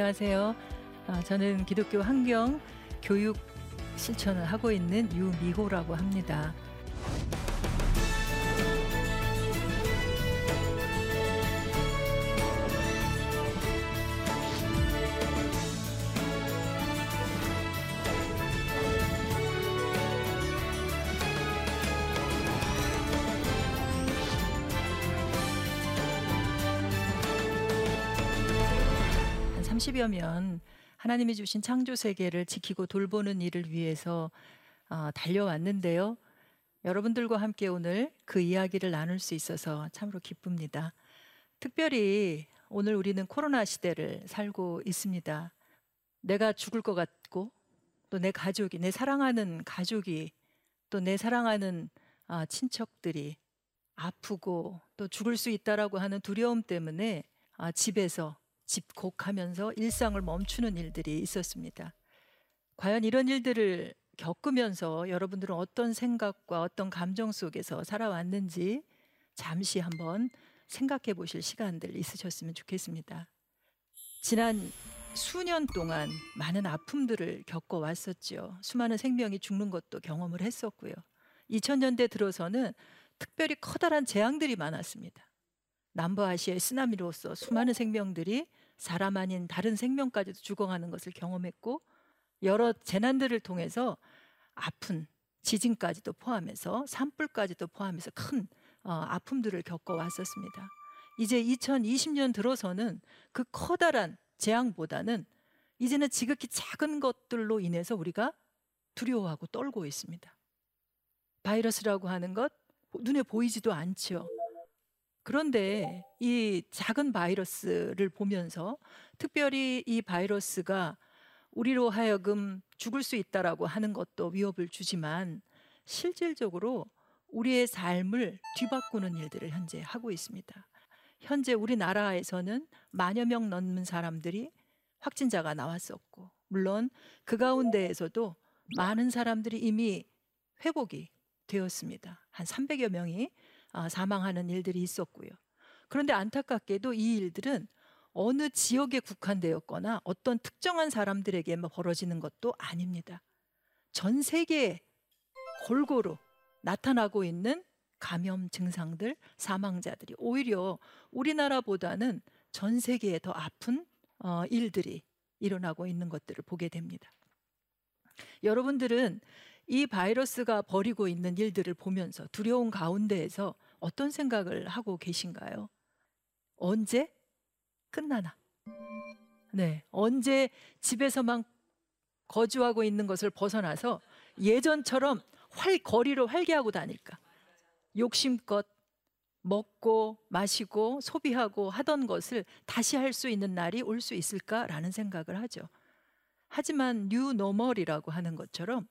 안녕하세요. 아, 저는 기독교 환경 교육 실천을 하고 있는 유미호라고 합니다. 30여 면 하나님이 주신 창조 세계를 지키고 돌보는 일을 위해서 어, 달려왔는데요. 여러분들과 함께 오늘 그 이야기를 나눌 수 있어서 참으로 기쁩니다. 특별히 오늘 우리는 코로나 시대를 살고 있습니다. 내가 죽을 것 같고 또 내 가족이 내 사랑하는 가족이 또 내 사랑하는 아, 친척들이 아프고 또 죽을 수 있다라고 하는 두려움 때문에 아, 집에서 집콕하면서 일상을 멈추는 일들이 있었습니다. 과연 이런 일들을 겪으면서 여러분들은 어떤 생각과 어떤 감정 속에서 살아왔는지 잠시 한번 생각해 보실 시간들 있으셨으면 좋겠습니다. 지난 수년 동안 많은 아픔들을 겪어왔었죠. 수많은 생명이 죽는 것도 경험을 했었고요. 2000년대 들어서는 특별히 커다란 재앙들이 많았습니다. 남부아시아의 쓰나미로서 수많은 생명들이 사람 아닌 다른 생명까지도 죽어가는 것을 경험했고 여러 재난들을 통해서 아픈 지진까지도 포함해서 산불까지도 포함해서 큰 어, 아픔들을 겪어왔었습니다. 이제 2020년 들어서는 그 커다란 재앙보다는 이제는 지극히 작은 것들로 인해서 우리가 두려워하고 떨고 있습니다. 바이러스라고 하는 것 눈에 보이지도 않죠. 그런데 이 작은 바이러스를 보면서 특별히 이 바이러스가 우리로 하여금 죽을 수 있다라고 하는 것도 위협을 주지만 실질적으로 우리의 삶을 뒤바꾸는 일들을 현재 하고 있습니다. 현재 우리나라에서는 만여 명 넘는 사람들이 확진자가 나왔었고 물론 그 가운데에서도 많은 사람들이 이미 회복이 되었습니다. 한 300여 명이 아, 사망하는 일들이 있었고요. 그런데 안타깝게도 이 일들은 어느 지역에 국한되었거나 어떤 특정한 사람들에게만 벌어지는 것도 아닙니다. 전 세계에 골고루 나타나고 있는 감염 증상들, 사망자들이 오히려 우리나라보다는 전 세계에 더 아픈 어, 일들이 일어나고 있는 것들을 보게 됩니다. 여러분들은 이 바이러스가 벌이고 있는 일들을 보면서 두려운 가운데에서 어떤 생각을 하고 계신가요? 언제 끝나나? 네, 언제 집에서만 거주하고 있는 것을 벗어나서 예전처럼 활 거리로 활개하고 다닐까? 욕심껏 먹고 마시고 소비하고 하던 것을 다시 할 수 있는 날이 올 수 있을까라는 생각을 하죠. 하지만 뉴 노멀이라고 하는 것처럼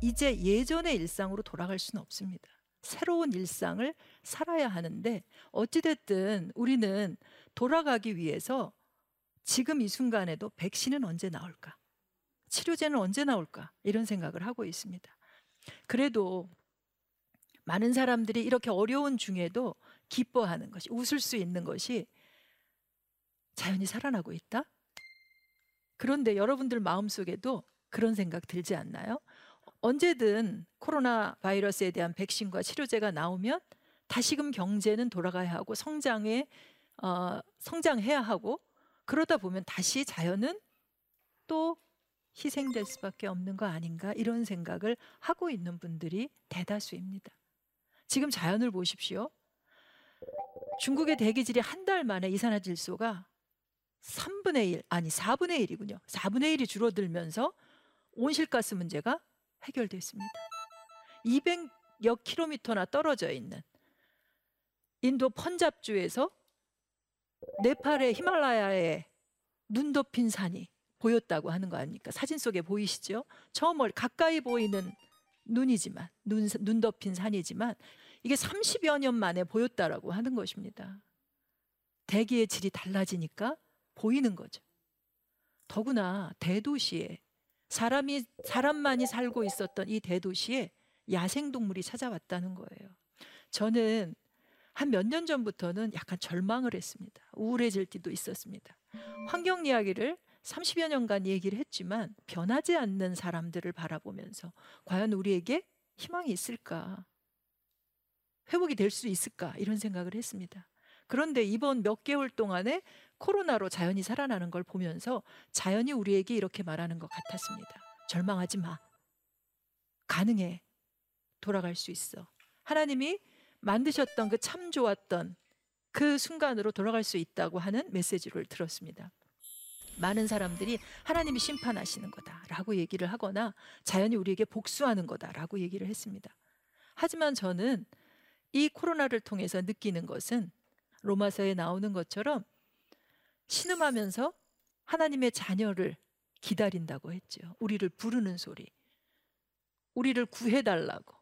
이제 예전의 일상으로 돌아갈 수는 없습니다. 새로운 일상을 살아야 하는데 어찌됐든 우리는 돌아가기 위해서 지금 이 순간에도 백신은 언제 나올까? 치료제는 언제 나올까? 이런 생각을 하고 있습니다. 그래도 많은 사람들이 이렇게 어려운 중에도 기뻐하는 것이, 웃을 수 있는 것이 자연이 살아나고 있다? 그런데 여러분들 마음속에도 그런 생각 들지 않나요? 언제든 코로나 바이러스에 대한 백신과 치료제가 나오면 다시금 경제는 돌아가야 하고 성장에 어, 성장해야 하고 그러다 보면 다시 자연은 또 희생될 수밖에 없는 거 아닌가 이런 생각을 하고 있는 분들이 대다수입니다. 지금 자연을 보십시오. 중국의 대기질이 한 달 만에 이산화질소가 3분의 1 아니 4분의 1이군요. 4분의 1이 줄어들면서 온실가스 문제가 해결됐습니다. 200여 킬로미터나 떨어져 있는 인도 펀잡주에서 네팔의 히말라야에 눈 덮인 산이 보였다고 하는 거 아닙니까? 사진 속에 보이시죠? 처음 가까이 보이는 눈이지만 눈, 눈 덮인 산이지만 이게 30여 년 만에 보였다라고 하는 것입니다. 대기의 질이 달라지니까 보이는 거죠. 더구나 대도시에 사람이 사람만이 살고 있었던 이 대도시에 야생 동물이 찾아왔다는 거예요. 저는 한 몇 년 전부터는 약간 절망을 했습니다. 우울해질 때도 있었습니다. 환경 이야기를 30여 년간 얘기를 했지만 변하지 않는 사람들을 바라보면서 과연 우리에게 희망이 있을까? 회복이 될 수 있을까? 이런 생각을 했습니다. 그런데 이번 몇 개월 동안에 코로나로 자연이 살아나는 걸 보면서 자연이 우리에게 이렇게 말하는 것 같았습니다. 절망하지 마. 가능해. 돌아갈 수 있어. 하나님이 만드셨던 그 참 좋았던 그 순간으로 돌아갈 수 있다고 하는 메시지를 들었습니다. 많은 사람들이 하나님이 심판하시는 거다라고 얘기를 하거나 자연이 우리에게 복수하는 거다라고 얘기를 했습니다. 하지만 저는 이 코로나를 통해서 느끼는 것은 로마서에 나오는 것처럼 신음하면서 하나님의 자녀를 기다린다고 했죠. 우리를 부르는 소리. 우리를 구해달라고.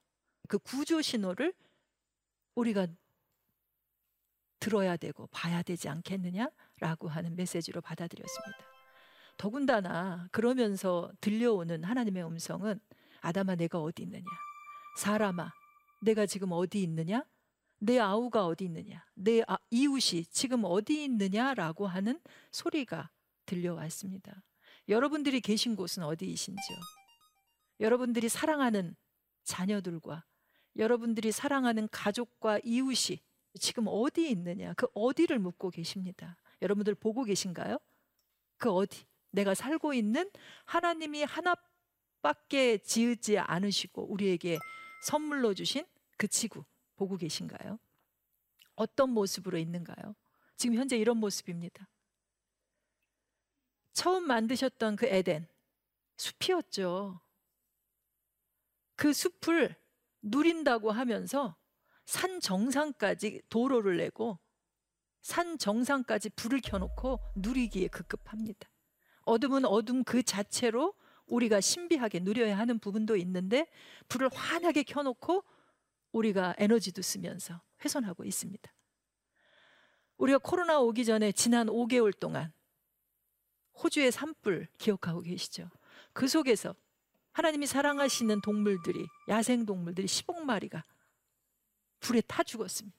그 구조 신호를 우리가 들어야 되고 봐야 되지 않겠느냐라고 하는 메시지로 받아들였습니다. 더군다나 그러면서 들려오는 하나님의 음성은 아담아 내가 어디 있느냐? 사람아 내가 지금 어디 있느냐? 내 아우가 어디 있느냐? 내 아, 이웃이 지금 어디 있느냐라고 하는 소리가 들려왔습니다. 여러분들이 계신 곳은 어디이신지요? 여러분들이 사랑하는 자녀들과 여러분들이 사랑하는 가족과 이웃이 지금 어디에 있느냐? 그 어디를 묻고 계십니다. 여러분들 보고 계신가요? 그 어디? 내가 살고 있는 하나님이 하나밖에 지으지 않으시고 우리에게 선물로 주신 그 지구 보고 계신가요? 어떤 모습으로 있는가요? 지금 현재 이런 모습입니다. 처음 만드셨던 그 에덴, 숲이었죠. 그 숲을 누린다고 하면서 산 정상까지 도로를 내고 산 정상까지 불을 켜놓고 누리기에 급급합니다. 어둠은 어둠 그 자체로 우리가 신비하게 누려야 하는 부분도 있는데 불을 환하게 켜놓고 우리가 에너지도 쓰면서 훼손하고 있습니다. 우리가 코로나 오기 전에 지난 5개월 동안 호주의 산불 기억하고 계시죠? 그 속에서 하나님이 사랑하시는 동물들이 야생 동물들이 10억 마리가 불에 타 죽었습니다.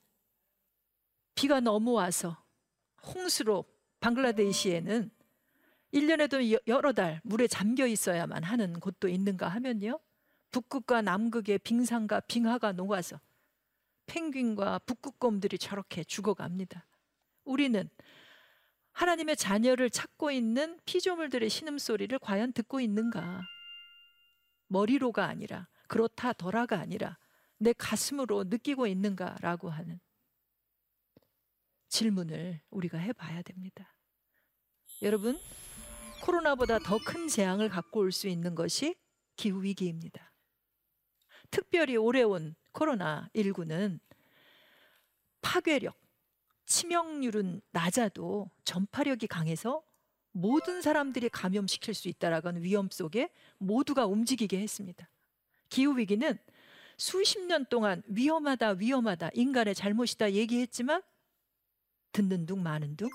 비가 넘어와서 홍수로 방글라데시에는 1년에도 여러 달 물에 잠겨 있어야만 하는 곳도 있는가 하면요. 북극과 남극의 빙산과 빙하가 녹아서 펭귄과 북극곰들이 저렇게 죽어갑니다. 우리는 하나님의 자녀를 찾고 있는 피조물들의 신음소리를 과연 듣고 있는가? 머리로가 아니라 그렇다 더라가 아니라 내 가슴으로 느끼고 있는가라고 하는 질문을 우리가 해봐야 됩니다. 여러분, 코로나보다 더 큰 재앙을 갖고 올 수 있는 것이 기후 위기입니다. 특별히 오래 온 코로나19는 파괴력, 치명률은 낮아도 전파력이 강해서 모든 사람들이 감염시킬 수 있다라는 위험 속에 모두가 움직이게 했습니다. 기후 위기는 수십 년 동안 위험하다 위험하다 인간의 잘못이다 얘기했지만 듣는 둥 마는 둥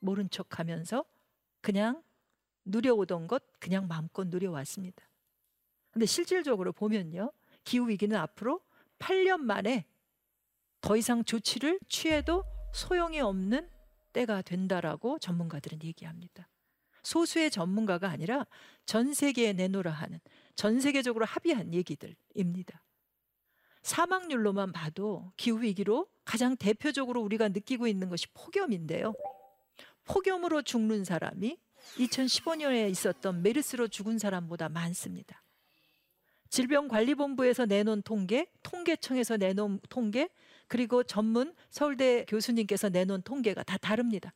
모른 척 하면서 그냥 누려오던 것 그냥 마음껏 누려왔습니다. 근데 실질적으로 보면요. 기후 위기는 앞으로 8년 만에 더 이상 조치를 취해도 소용이 없는 때가 된다라고 전문가들은 얘기합니다. 소수의 전문가가 아니라 전 세계에 내놓으라 하는 전 세계적으로 합의한 얘기들입니다. 사망률로만 봐도 기후 위기로 가장 대표적으로 우리가 느끼고 있는 것이 폭염인데요. 폭염으로 죽는 사람이 2015년에 있었던 메르스로 죽은 사람보다 많습니다. 질병관리본부에서 내놓은 통계, 통계청에서 내놓은 통계, 그리고 전문 서울대 교수님께서 내놓은 통계가 다 다릅니다.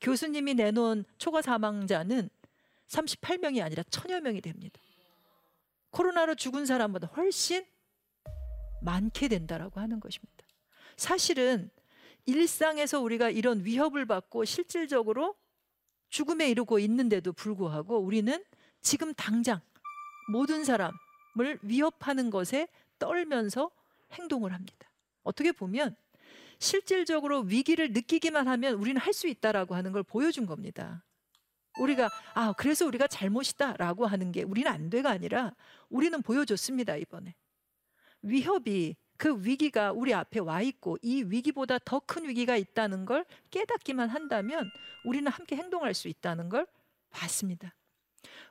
교수님이 내놓은 초과 사망자는 38명이 아니라 천여 명이 됩니다. 코로나로 죽은 사람보다 훨씬 많게 된다라고 하는 것입니다. 사실은 일상에서 우리가 이런 위협을 받고 실질적으로 죽음에 이르고 있는데도 불구하고 우리는 지금 당장 모든 사람 을 위협하는 것에 떨면서 행동을 합니다. 어떻게 보면 실질적으로 위기를 느끼기만 하면 우리는 할 수 있다라고 하는 걸 보여준 겁니다. 우리가 아 그래서 우리가 잘못이다라고 하는 게 우리는 안 돼가 아니라 우리는 보여줬습니다 이번에 위협이 그 위기가 우리 앞에 와 있고 이 위기보다 더 큰 위기가 있다는 걸 깨닫기만 한다면 우리는 함께 행동할 수 있다는 걸 봤습니다.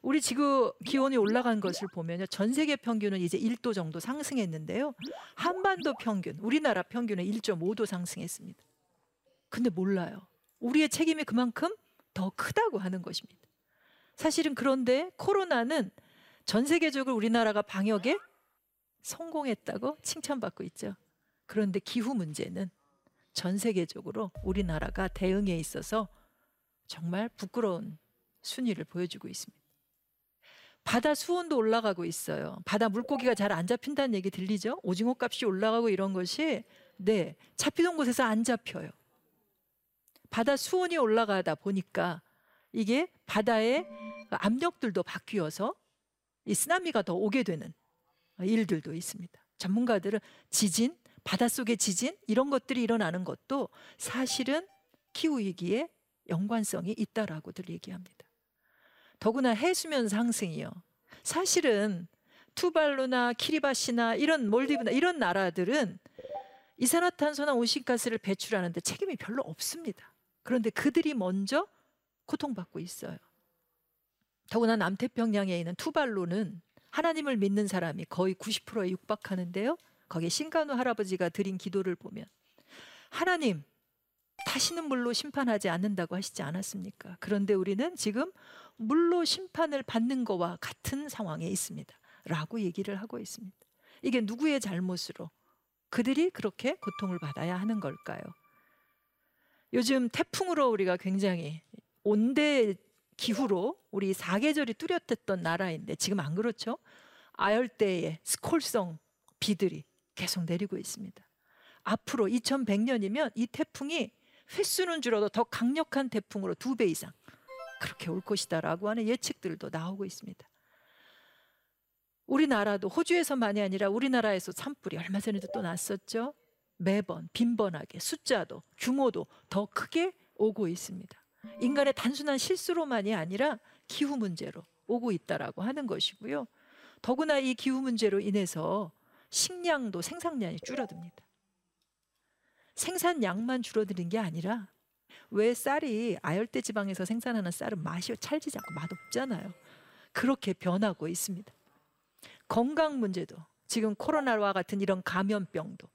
우리 지구 기온이 올라간 것을 보면요. 전 세계 평균은 이제 1도 정도 상승했는데요. 한반도 평균, 우리나라 평균은 1.5도 상승했습니다. 근데 몰라요. 우리의 책임이 그만큼 더 크다고 하는 것입니다. 사실은 그런데 코로나는 전 세계적으로 우리나라가 방역에 성공했다고 칭찬받고 있죠. 그런데 기후 문제는 전 세계적으로 우리나라가 대응에 있어서 정말 부끄러운 순위를 보여주고 있습니다. 바다 수온도 올라가고 있어요. 바다 물고기가 잘 안 잡힌다는 얘기 들리죠? 오징어 값이 올라가고 이런 것이 네 잡히던 곳에서 안 잡혀요. 바다 수온이 올라가다 보니까 이게 바다의 압력들도 바뀌어서 이 쓰나미가 더 오게 되는 일들도 있습니다. 전문가들은 지진, 바닷속의 지진 이런 것들이 일어나는 것도 사실은 기후 위기에 연관성이 있다라고들 얘기합니다. 더구나 해수면 상승이요. 사실은 투발루나 키리바시나 이런 몰디브나 이런 나라들은 이산화탄소나 온실가스를 배출하는데 책임이 별로 없습니다. 그런데 그들이 먼저 고통받고 있어요. 더구나 남태평양에 있는 투발루는 하나님을 믿는 사람이 거의 90%에 육박하는데요. 거기에 신간우 할아버지가 드린 기도를 보면 하나님 다시는 물로 심판하지 않는다고 하시지 않았습니까? 그런데 우리는 지금 물로 심판을 받는 거와 같은 상황에 있습니다. 라고 얘기를 하고 있습니다. 이게 누구의 잘못으로 그들이 그렇게 고통을 받아야 하는 걸까요? 요즘 태풍으로 우리가 굉장히 온대 기후로 우리 사계절이 뚜렷했던 나라인데 지금 안 그렇죠? 아열대의 스콜성 비들이 계속 내리고 있습니다. 앞으로 2100년이면 이 태풍이 횟수는 줄어도 더 강력한 태풍으로 두 배 이상 그렇게 올 것이다라고 하는 예측들도 나오고 있습니다. 우리나라도 호주에서만이 아니라 우리나라에서 산불이 얼마 전에도 또 났었죠. 매번 빈번하게 숫자도 규모도 더 크게 오고 있습니다. 인간의 단순한 실수로만이 아니라 기후 문제로 오고 있다라고 하는 것이고요. 더구나 이 기후 문제로 인해서 식량도 생산량이 줄어듭니다. 생산량만 줄어드는 게 아니라 왜 쌀이 아열대 지방에서 생산하는 쌀은 맛이 찰지지 않고 맛없잖아요. 그렇게 변하고 있습니다. 건강 문제도 지금 코로나와 같은 이런 감염병도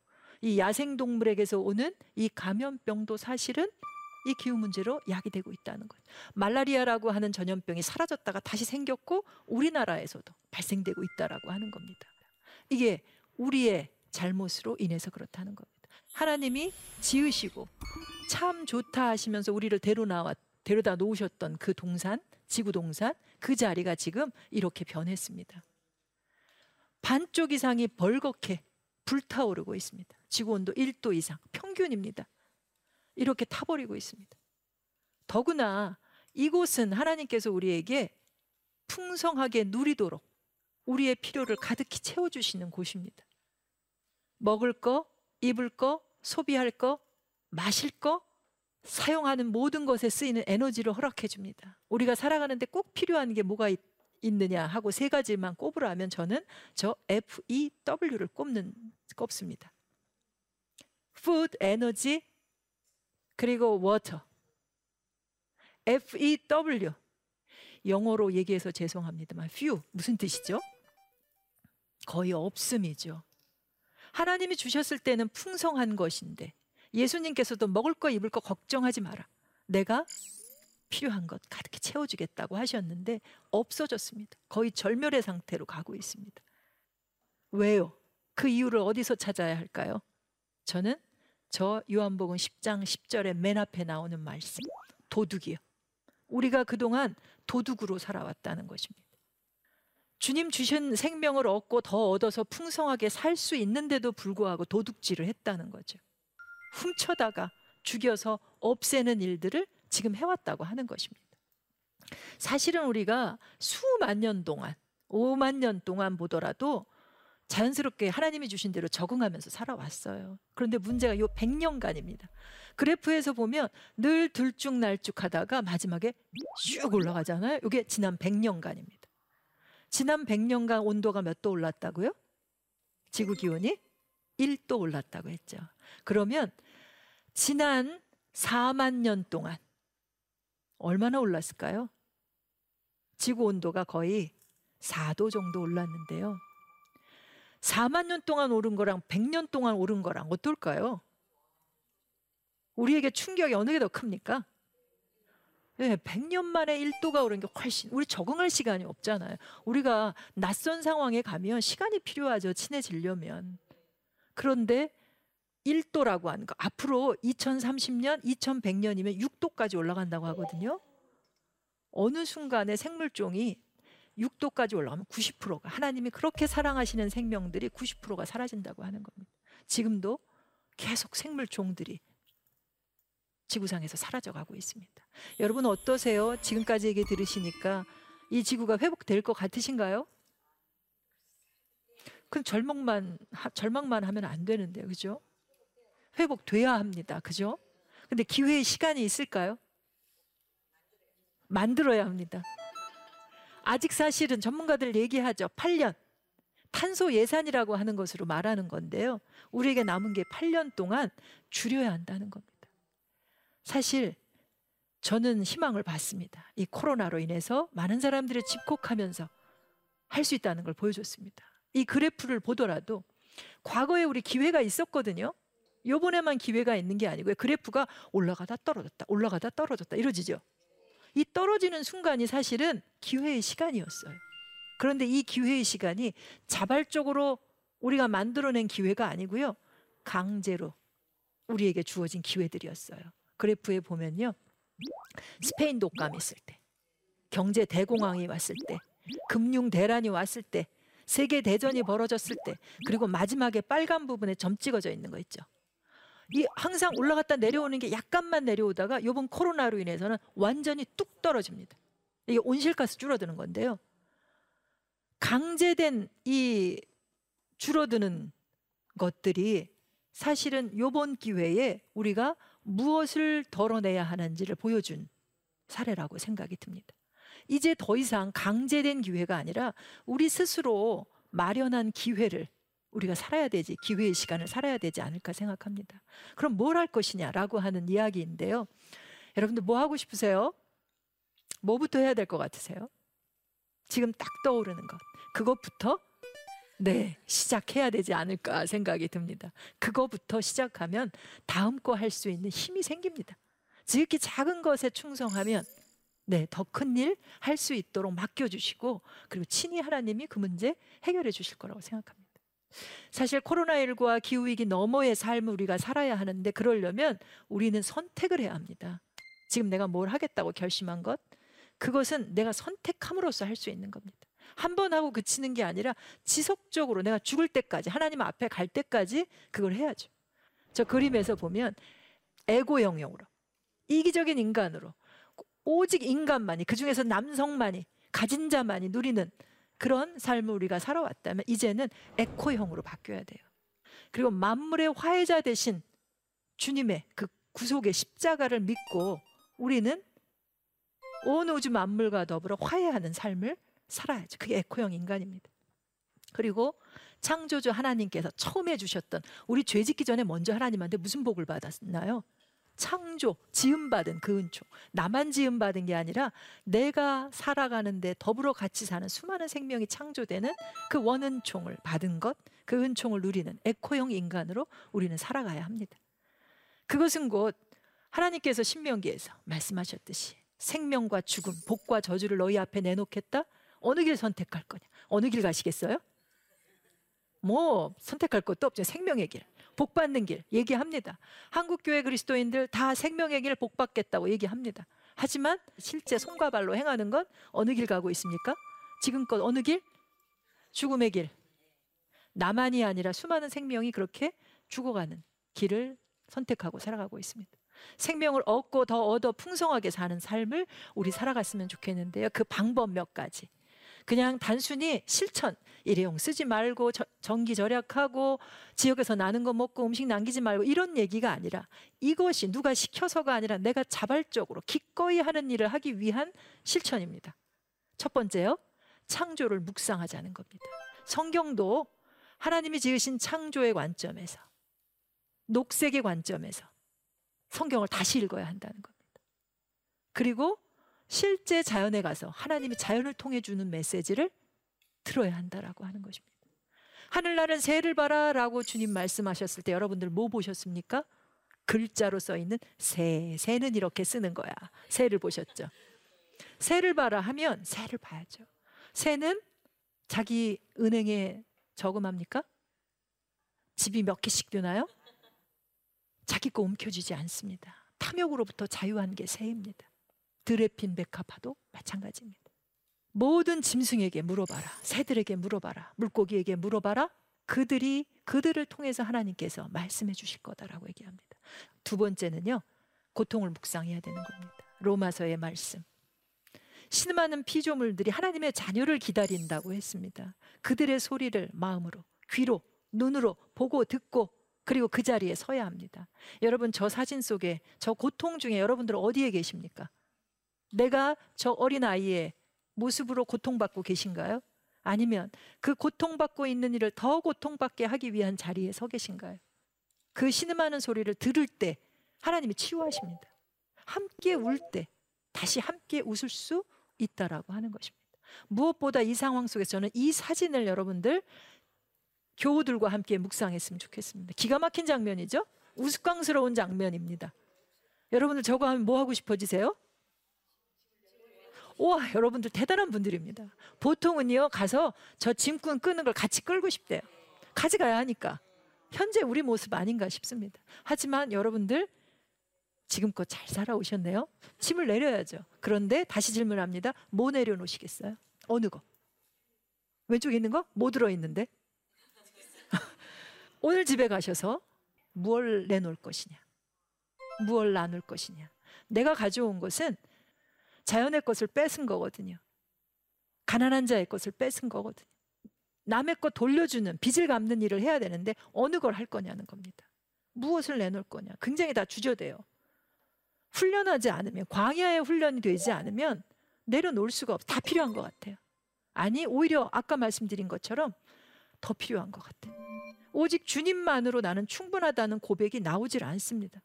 이 야생 동물에게서 오는 이 감염병도 사실은 이 기후 문제로 야기 되고 있다는 거예요. 말라리아라고 하는 전염병이 사라졌다가 다시 생겼고 우리나라에서도 발생되고 있다라고 하는 겁니다. 이게 우리의 잘못으로 인해서 그렇다는 겁니다. 하나님이 지으시고 참 좋다 하시면서 우리를 데려 나와 데려다 놓으셨던 그 동산, 지구 동산 그 자리가 지금 이렇게 변했습니다. 반쪽 이상이 벌겋게 불타오르고 있습니다. 지구 온도 1도 이상 평균입니다. 이렇게 타버리고 있습니다. 더구나 이곳은 하나님께서 우리에게 풍성하게 누리도록 우리의 필요를 가득히 채워주시는 곳입니다. 먹을 거, 입을 거, 소비할 거, 마실 거, 사용하는 모든 것에 쓰이는 에너지를 허락해 줍니다. 우리가 살아가는데 꼭 필요한 게 뭐가 있, 느냐 하고 세 가지만 꼽으라면 저는 저 FEW를 꼽는 꼽습니다. Food, Energy, 그리고 water. F-E-W. 영어로 얘기해서 죄송합니다만 few 무슨 뜻이죠? 거의 없음이죠. 하나님이 주셨을 때는 풍성한 것인데 예수님께서도 먹을 거 입을 거 걱정하지 마라. 내가 필요한 것 가득히 채워주겠다고 하셨는데 없어졌습니다. 거의 절멸의 상태로 가고 있습니다. 왜요? 그 이유를 어디서 찾아야 할까요? 저는 저 요한복음 10장 10절에 맨 앞에 나오는 말씀. 도둑이요. 우리가 그동안 도둑으로 살아왔다는 것입니다. 주님 주신 생명을 얻고 더 얻어서 풍성하게 살 수 있는데도 불구하고 도둑질을 했다는 거죠. 훔쳐다가 죽여서 없애는 일들을 지금 해왔다고 하는 것입니다. 사실은 우리가 수만 년 동안, 5만 년 동안 보더라도 자연스럽게 하나님이 주신 대로 적응하면서 살아왔어요. 그런데 문제가 요 100년간입니다. 그래프에서 보면 늘 들쭉날쭉 하다가 마지막에 쭉 올라가잖아요. 이게 지난 100년간입니다. 지난 100년간 온도가 몇 도 올랐다고요? 지구 기온이 1도 올랐다고 했죠. 그러면 지난 4만 년 동안 얼마나 올랐을까요? 지구 온도가 거의 4도 정도 올랐는데요. 4만 년 동안 오른 거랑 100년 동안 오른 거랑 어떨까요? 우리에게 충격이 어느 게 더 큽니까? 네, 100년 만에 1도가 오른 게 훨씬 우리 적응할 시간이 없잖아요. 우리가 낯선 상황에 가면 시간이 필요하죠. 친해지려면. 그런데 1도라고 하는 거 앞으로 2030년, 2100년이면 6도까지 올라간다고 하거든요. 어느 순간에 생물종이 6도까지 올라가면 90%가 하나님이 그렇게 사랑하시는 생명들이 90%가 사라진다고 하는 겁니다. 지금도 계속 생물종들이 지구상에서 사라져가고 있습니다. 여러분 어떠세요? 지금까지 얘기 들으시니까 이 지구가 회복될 것 같으신가요? 그럼 절망만 절망만 하면 안 되는데요, 그죠? 회복돼야 합니다, 그죠? 근데 기회의 시간이 있을까요? 만들어야 합니다. 아직 사실은 전문가들 얘기하죠. 8년. 탄소 예산이라고 하는 것으로 말하는 건데요. 우리에게 남은 게 8년 동안 줄여야 한다는 겁니다. 사실 저는 희망을 받습니다. 이 코로나로 인해서 많은 사람들이 집콕하면서 할 수 있다는 걸 보여줬습니다. 이 그래프를 보더라도 과거에 우리 기회가 있었거든요. 요번에만 기회가 있는 게 아니고요. 그래프가 올라가다 떨어졌다, 올라가다 떨어졌다 이러지죠. 이 떨어지는 순간이 사실은 기회의 시간이었어요. 그런데 이 기회의 시간이 자발적으로 우리가 만들어낸 기회가 아니고요. 강제로 우리에게 주어진 기회들이었어요. 그래프에 보면요. 스페인 독감이 있을 때, 경제 대공황이 왔을 때, 금융 대란이 왔을 때, 세계 대전이 벌어졌을 때, 그리고 마지막에 빨간 부분에 점 찍어져 있는 거 있죠. 이 항상 올라갔다 내려오는 게 약간만 내려오다가 이번 코로나로 인해서는 완전히 뚝 떨어집니다. 이게 온실가스 줄어드는 건데요. 강제된 이 줄어드는 것들이 사실은 요번 기회에 우리가 무엇을 덜어내야 하는지를 보여준 사례라고 생각이 듭니다. 이제 더 이상 강제된 기회가 아니라 우리 스스로 마련한 기회를 우리가 살아야 되지 기회의 시간을 살아야 되지 않을까 생각합니다. 그럼 뭘 할 것이냐라고 하는 이야기인데요. 여러분들 뭐 하고 싶으세요? 뭐부터 해야 될 것 같으세요? 지금 딱 떠오르는 것. 그것부터 네, 시작해야 되지 않을까 생각이 듭니다. 그거부터 시작하면 다음 거 할 수 있는 힘이 생깁니다. 지극히 작은 것에 충성하면 네, 더 큰 일 할 수 있도록 맡겨주시고 그리고 친히 하나님이 그 문제 해결해 주실 거라고 생각합니다. 사실 코로나19와 기후위기 너머의 삶을 우리가 살아야 하는데 그러려면 우리는 선택을 해야 합니다. 지금 내가 뭘 하겠다고 결심한 것, 그것은 내가 선택함으로써 할 수 있는 겁니다. 한 번 하고 그치는 게 아니라 지속적으로 내가 죽을 때까지 하나님 앞에 갈 때까지 그걸 해야죠. 저 그림에서 보면 에고 영역으로 이기적인 인간으로 오직 인간만이 그 중에서 남성만이 가진 자만이 누리는 그런 삶을 우리가 살아왔다면 이제는 에코형으로 바뀌어야 돼요. 그리고 만물의 화해자 대신 주님의 그 구속의 십자가를 믿고 우리는 온 우주 만물과 더불어 화해하는 삶을 살아야죠. 그게 에코형 인간입니다. 그리고 창조주 하나님께서 처음 해주셨던 우리 죄 짓기 전에 먼저 하나님한테 무슨 복을 받았나요? 창조, 지음받은 그 은총. 나만 지음받은 게 아니라 내가 살아가는데 더불어 같이 사는 수많은 생명이 창조되는 그 원은총을 받은 것, 그 은총을 누리는 에코형 인간으로 우리는 살아가야 합니다. 그것은 곧 하나님께서 신명기에서 말씀하셨듯이 생명과 죽음, 복과 저주를 너희 앞에 내놓겠다. 어느 길 선택할 거냐? 어느 길 가시겠어요? 뭐 선택할 것도 없죠. 생명의 길, 복 받는 길 얘기합니다. 한국 교회 그리스도인들 다 생명의 길 복 받겠다고 얘기합니다. 하지만 실제 손과 발로 행하는 건 어느 길 가고 있습니까? 지금껏 어느 길? 죽음의 길. 나만이 아니라 수많은 생명이 그렇게 죽어가는 길을 선택하고 살아가고 있습니다. 생명을 얻고 더 얻어 풍성하게 사는 삶을 우리 살아갔으면 좋겠는데요. 그 방법 몇 가지. 그냥 단순히 실천 일회용 쓰지 말고 저, 전기 절약하고 지역에서 나는 거 먹고 음식 남기지 말고 이런 얘기가 아니라 이것이 누가 시켜서가 아니라 내가 자발적으로 기꺼이 하는 일을 하기 위한 실천입니다. 첫 번째요. 창조를 묵상하자는 겁니다. 성경도 하나님이 지으신 창조의 관점에서 녹색의 관점에서 성경을 다시 읽어야 한다는 겁니다. 그리고 실제 자연에 가서 하나님이 자연을 통해 주는 메시지를 들어야 한다라고 하는 것입니다. 하늘나는 새를 봐라라고 주님 말씀하셨을 때 여러분들 뭐 보셨습니까? 글자로 써 있는 새. 새는 이렇게 쓰는 거야. 새를 보셨죠? 새를 봐라 하면 새를 봐야죠. 새는 자기 은행에 저금합니까? 집이 몇 개씩 되나요? 자기 거 움켜쥐지 않습니다. 탐욕으로부터 자유한 게 새입니다. 드레핀 백합화도 마찬가지입니다. 모든 짐승에게 물어봐라. 새들에게 물어봐라. 물고기에게 물어봐라. 그들이 그들을 통해서 하나님께서 말씀해 주실 거다라고 얘기합니다. 두 번째는요. 고통을 묵상해야 되는 겁니다. 로마서의 말씀. 신음하는 피조물들이 하나님의 자녀를 기다린다고 했습니다. 그들의 소리를 마음으로, 귀로, 눈으로 보고 듣고 그리고 그 자리에 서야 합니다. 여러분 저 사진 속에 저 고통 중에 여러분들 어디에 계십니까? 내가 저 어린 아이의 모습으로 고통받고 계신가요? 아니면 그 고통받고 있는 일을 더 고통받게 하기 위한 자리에 서 계신가요? 그 신음하는 소리를 들을 때 하나님이 치유하십니다. 함께 울 때 다시 함께 웃을 수 있다라고 하는 것입니다. 무엇보다 이 상황 속에서 저는 이 사진을 여러분들 교우들과 함께 묵상했으면 좋겠습니다. 기가 막힌 장면이죠? 우스꽝스러운 장면입니다. 여러분들 저거 하면 뭐 하고 싶어지세요? 와, 여러분들 대단한 분들입니다. 보통은요, 가서 저 짐꾼 끄는 걸 같이 끌고 싶대요. 가져가야 하니까. 현재 우리 모습 아닌가 싶습니다. 하지만 여러분들 지금껏 잘 살아오셨네요. 짐을 내려야죠. 그런데 다시 질문합니다. 뭐 내려놓으시겠어요? 어느 거? 왼쪽에 있는 거? 뭐 들어있는데? 오늘 집에 가셔서 무엇을 내놓을 것이냐? 무엇을 나눌 것이냐? 내가 가져온 것은 자연의 것을 뺏은 거거든요. 가난한 자의 것을 뺏은 거거든요. 남의 것 돌려주는 빚을 갚는 일을 해야 되는데 어느 걸 할 거냐는 겁니다. 무엇을 내놓을 거냐? 굉장히 다 주저돼요. 훈련하지 않으면 광야의 훈련이 되지 않으면 내려놓을 수가 없. 다 필요한 것 같아요. 아니 오히려 아까 말씀드린 것처럼 더 필요한 것 같아요. 오직 주님만으로 나는 충분하다는 고백이 나오질 않습니다.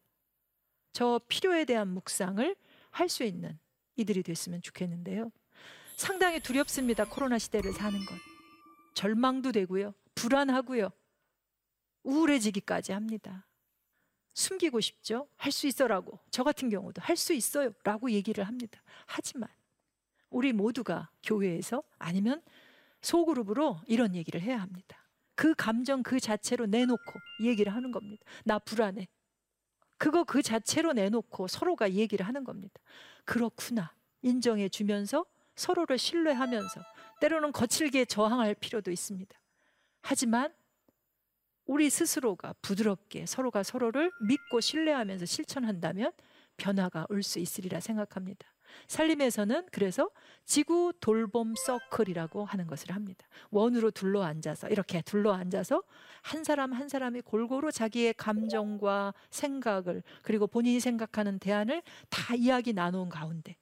저 필요에 대한 묵상을 할 수 있는 이들이 됐으면 좋겠는데요. 상당히 두렵습니다. 코로나 시대를 사는 것. 절망도 되고요. 불안하고요. 우울해지기까지 합니다. 숨기고 싶죠? 할 수 있어라고. 저 같은 경우도 할 수 있어요. 라고 얘기를 합니다. 하지만 우리 모두가 교회에서 아니면 소그룹으로 이런 얘기를 해야 합니다. 그 감정 그 자체로 내놓고 얘기를 하는 겁니다. 나 불안해. 그거 그 자체로 내놓고 서로가 얘기를 하는 겁니다. 그렇구나. 인정해 주면서 서로를 신뢰하면서 때로는 거칠게 저항할 필요도 있습니다. 하지만 우리 스스로가 부드럽게 서로가 서로를 믿고 신뢰하면서 실천한다면 변화가 올 수 있으리라 생각합니다. 살림에서는 그래서 지구 돌봄 서클이라고 하는 것을 합니다. 원으로 둘러 앉아서 이렇게 둘러 앉아서 한 사람 한 사람이 골고루 자기의 감정과 생각을 그리고 본인이 생각하는 대안을 다 이야기 나눈 가운데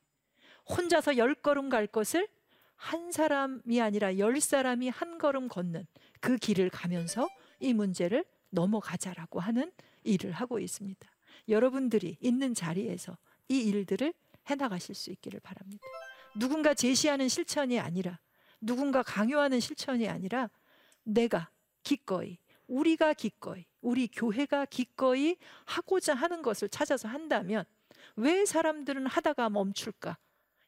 혼자서 열 걸음 갈 것을 한 사람이 아니라 열 사람이 한 걸음 걷는 그 길을 가면서 이 문제를 넘어가자라고 하는 일을 하고 있습니다. 여러분들이 있는 자리에서 이 일들을 해나가실 수 있기를 바랍니다. 누군가 제시하는 실천이 아니라 누군가 강요하는 실천이 아니라 내가 기꺼이 우리가 기꺼이 우리 교회가 기꺼이 하고자 하는 것을 찾아서 한다면 왜 사람들은 하다가 멈출까?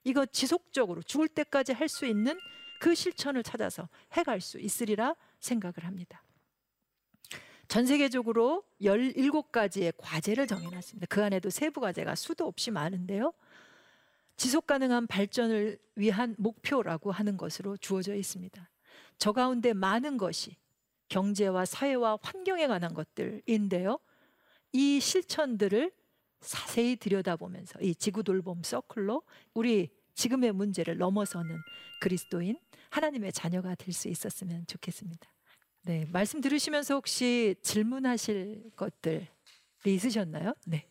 이거 지속적으로 죽을 때까지 할 수 있는 그 실천을 찾아서 해갈 수 있으리라 생각을 합니다. 전 세계적으로 17가지의 과제를 정해놨습니다. 그 안에도 세부 과제가 수도 없이 많은데요. 지속 가능한 발전을 위한 목표라고 하는 것으로 주어져 있습니다. 저 가운데 많은 것이 경제와 사회와 환경에 관한 것들인데요. 이 실천들을 자세히 들여다보면서 이 지구 돌봄 서클로 우리 지금의 문제를 넘어서는 그리스도인 하나님의 자녀가 될 수 있었으면 좋겠습니다. 네, 말씀 들으시면서 혹시 질문하실 것들이 있으셨나요? 네.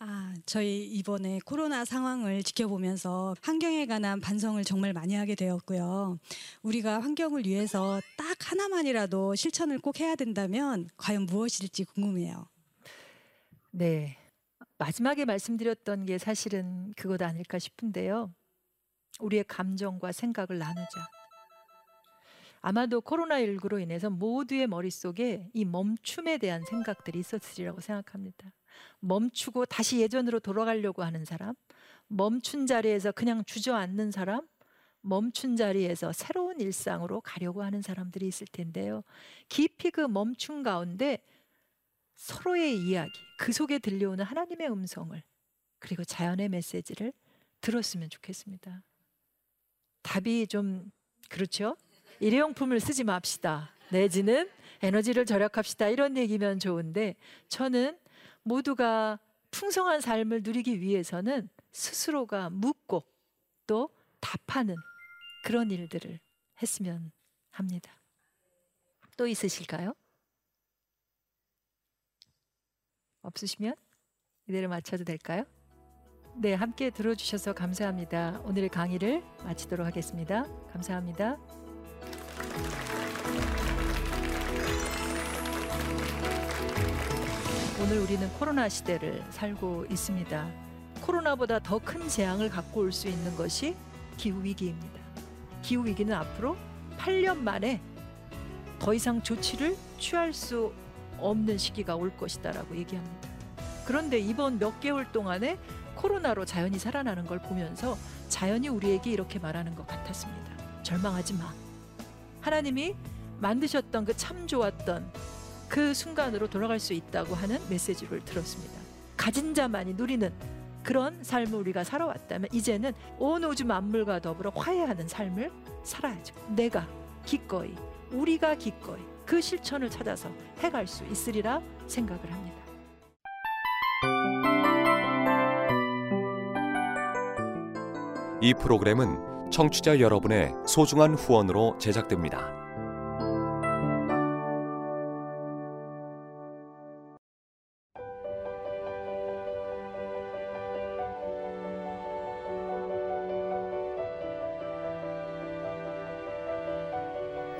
아, 저희 이번에 코로나 상황을 지켜보면서 환경에 관한 반성을 정말 많이 하게 되었고요. 우리가 환경을 위해서 딱 하나만이라도 실천을 꼭 해야 된다면 과연 무엇일지 궁금해요. 네. 마지막에 말씀드렸던 게 사실은 그것 아닐까 싶은데요. 우리의 감정과 생각을 나누자. 아마도 코로나19로 인해서 모두의 머릿속에 이 멈춤에 대한 생각들이 있었으리라고 생각합니다. 멈추고 다시 예전으로 돌아가려고 하는 사람, 멈춘 자리에서 그냥 주저앉는 사람, 멈춘 자리에서 새로운 일상으로 가려고 하는 사람들이 있을 텐데요. 깊이 그 멈춤 가운데 서로의 이야기, 그 속에 들려오는 하나님의 음성을 그리고 자연의 메시지를 들었으면 좋겠습니다. 답이 좀 그렇죠? 일회용품을 쓰지 맙시다. 내지는 에너지를 절약합시다. 이런 얘기면 좋은데 저는 모두가 풍성한 삶을 누리기 위해서는 스스로가 묻고 또 답하는 그런 일들을 했으면 합니다. 또 있으실까요? 없으시면 이대로 마쳐도 될까요? 네, 함께 들어주셔서 감사합니다. 오늘의 강의를 마치도록 하겠습니다. 감사합니다. 오늘 우리는 코로나 시대를 살고 있습니다. 코로나보다 더 큰 재앙을 갖고 올 수 있는 것이 기후 위기입니다. 기후 위기는 앞으로 8년 만에 더 이상 조치를 취할 수 없는 시기가 올 것이다라고 얘기합니다. 그런데 이번 몇 개월 동안에 코로나로 자연이 살아나는 걸 보면서 자연이 우리에게 이렇게 말하는 것 같았습니다. 절망하지 마. 하나님이 만드셨던 그 참 좋았던 그 순간으로 돌아갈 수 있다고 하는 메시지를 들었습니다. 가진 자만이 누리는 그런 삶을 우리가 살아왔다면 이제는 온 우주 만물과 더불어 화해하는 삶을 살아야죠. 내가 기꺼이 우리가 기꺼이 그 실천을 찾아서 해갈 수 있으리라 생각을 합니다. 이 프로그램은 청취자 여러분의 소중한 후원으로 제작됩니다.